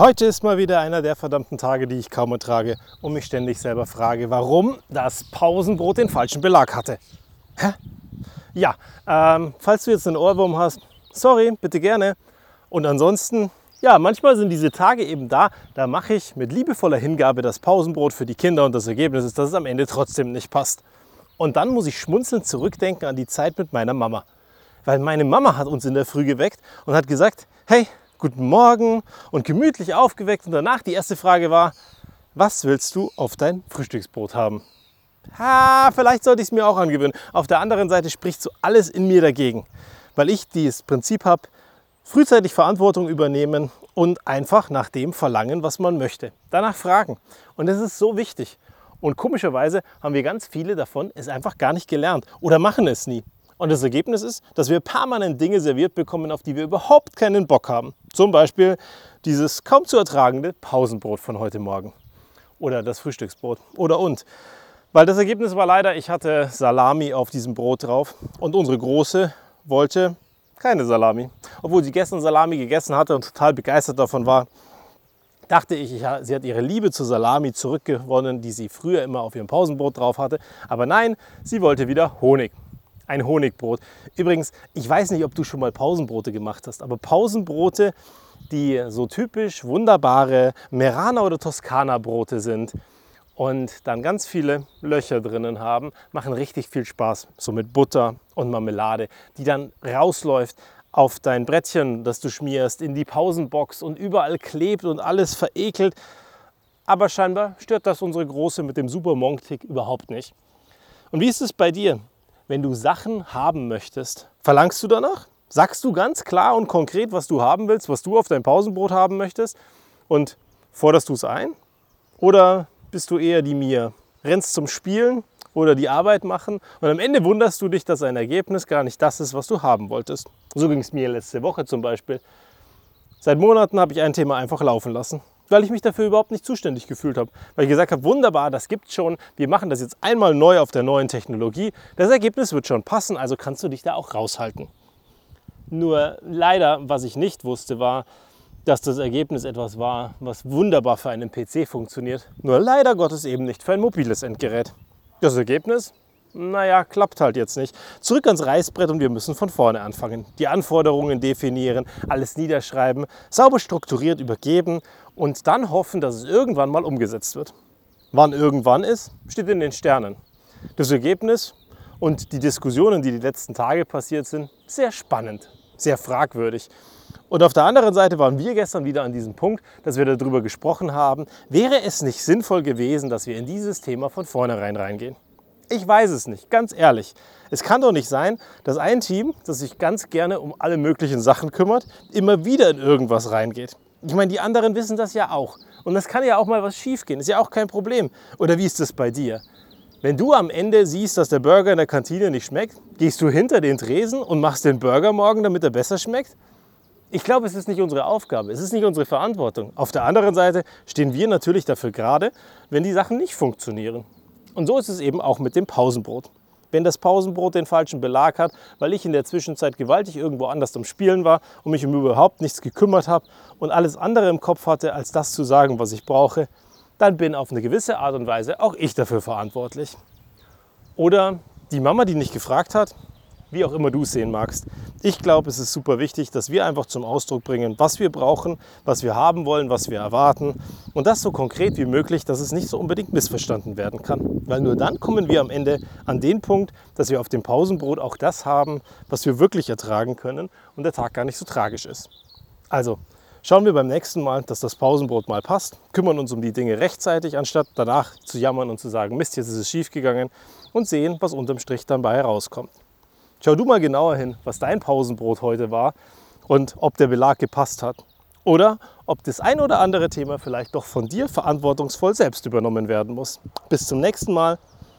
Heute ist mal wieder einer der verdammten Tage, die ich kaum ertrage und mich ständig selber frage, warum das Pausenbrot den falschen Belag hatte. Hä? Ja, ähm, falls du jetzt einen Ohrwurm hast, sorry, bitte gerne. Und ansonsten, ja, manchmal sind diese Tage eben da, da mache ich mit liebevoller Hingabe das Pausenbrot für die Kinder und das Ergebnis ist, dass es am Ende trotzdem nicht passt. Und dann muss ich schmunzelnd zurückdenken an die Zeit mit meiner Mama. Weil meine Mama hat uns in der Früh geweckt und hat gesagt, hey, guten Morgen und gemütlich aufgeweckt. Und danach die erste Frage war, was willst du auf dein Frühstücksbrot haben? Ha, vielleicht sollte ich es mir auch angewöhnen. Auf der anderen Seite spricht so alles in mir dagegen, weil ich dieses Prinzip habe, frühzeitig Verantwortung übernehmen und einfach nach dem verlangen, was man möchte. Danach fragen. Und das ist so wichtig. Und komischerweise haben wir ganz viele davon es einfach gar nicht gelernt oder machen es nie. Und das Ergebnis ist, dass wir permanent Dinge serviert bekommen, auf die wir überhaupt keinen Bock haben. Zum Beispiel dieses kaum zu ertragende Pausenbrot von heute Morgen. Oder das Frühstücksbrot. Oder und. Weil das Ergebnis war leider, ich hatte Salami auf diesem Brot drauf. Und unsere Große wollte keine Salami. Obwohl sie gestern Salami gegessen hatte und total begeistert davon war, dachte ich, sie hat ihre Liebe zur Salami zurückgewonnen, die sie früher immer auf ihrem Pausenbrot drauf hatte. Aber nein, sie wollte wieder Honig ein Honigbrot. Übrigens, ich weiß nicht, ob du schon mal Pausenbrote gemacht hast, aber Pausenbrote, die so typisch wunderbare Merana oder Toskana Brote sind und dann ganz viele Löcher drinnen haben, machen richtig viel Spaß. So mit Butter und Marmelade, die dann rausläuft auf dein Brettchen, das du schmierst, in die Pausenbox und überall klebt und alles verekelt. Aber scheinbar stört das unsere Große mit dem Super Monk-Tick überhaupt nicht. Und wie ist es bei dir? Wenn du Sachen haben möchtest, verlangst du danach? Sagst du ganz klar und konkret, was du haben willst, was du auf dein Pausenbrot haben möchtest und forderst du es ein? Oder bist du eher die Mir? Rennst zum Spielen oder die Arbeit machen und am Ende wunderst du dich, dass ein Ergebnis gar nicht das ist, was du haben wolltest. So ging es mir letzte Woche zum Beispiel. Seit Monaten habe ich ein Thema einfach laufen lassen weil ich mich dafür überhaupt nicht zuständig gefühlt habe. Weil ich gesagt habe, wunderbar, das gibt's schon, wir machen das jetzt einmal neu auf der neuen Technologie, das Ergebnis wird schon passen, also kannst du dich da auch raushalten. Nur leider, was ich nicht wusste, war, dass das Ergebnis etwas war, was wunderbar für einen PC funktioniert. Nur leider Gottes eben nicht für ein mobiles Endgerät. Das Ergebnis? Naja, klappt halt jetzt nicht. Zurück ans Reißbrett und wir müssen von vorne anfangen. Die Anforderungen definieren, alles niederschreiben, sauber strukturiert übergeben und dann hoffen, dass es irgendwann mal umgesetzt wird. Wann irgendwann ist, steht in den Sternen. Das Ergebnis und die Diskussionen, die die letzten Tage passiert sind, sehr spannend, sehr fragwürdig. Und auf der anderen Seite waren wir gestern wieder an diesem Punkt, dass wir darüber gesprochen haben, wäre es nicht sinnvoll gewesen, dass wir in dieses Thema von vornherein reingehen. Ich weiß es nicht, ganz ehrlich. Es kann doch nicht sein, dass ein Team, das sich ganz gerne um alle möglichen Sachen kümmert, immer wieder in irgendwas reingeht. Ich meine, die anderen wissen das ja auch. Und das kann ja auch mal was schiefgehen, ist ja auch kein Problem. Oder wie ist das bei dir? Wenn du am Ende siehst, dass der Burger in der Kantine nicht schmeckt, gehst du hinter den Tresen und machst den Burger morgen, damit er besser schmeckt? Ich glaube, es ist nicht unsere Aufgabe, es ist nicht unsere Verantwortung. Auf der anderen Seite stehen wir natürlich dafür gerade, wenn die Sachen nicht funktionieren. Und so ist es eben auch mit dem Pausenbrot. Wenn das Pausenbrot den falschen Belag hat, weil ich in der Zwischenzeit gewaltig irgendwo anders am Spielen war und mich um überhaupt nichts gekümmert habe und alles andere im Kopf hatte, als das zu sagen, was ich brauche, dann bin auf eine gewisse Art und Weise auch ich dafür verantwortlich. Oder die Mama, die nicht gefragt hat, wie auch immer du es sehen magst. Ich glaube, es ist super wichtig, dass wir einfach zum Ausdruck bringen, was wir brauchen, was wir haben wollen, was wir erwarten und das so konkret wie möglich, dass es nicht so unbedingt missverstanden werden kann. Weil nur dann kommen wir am Ende an den Punkt, dass wir auf dem Pausenbrot auch das haben, was wir wirklich ertragen können und der Tag gar nicht so tragisch ist. Also, Schauen wir beim nächsten Mal, dass das Pausenbrot mal passt, kümmern uns um die Dinge rechtzeitig, anstatt danach zu jammern und zu sagen, Mist, jetzt ist es schief gegangen und sehen, was unterm Strich dabei herauskommt. Schau du mal genauer hin, was dein Pausenbrot heute war und ob der Belag gepasst hat. Oder ob das ein oder andere Thema vielleicht doch von dir verantwortungsvoll selbst übernommen werden muss. Bis zum nächsten Mal.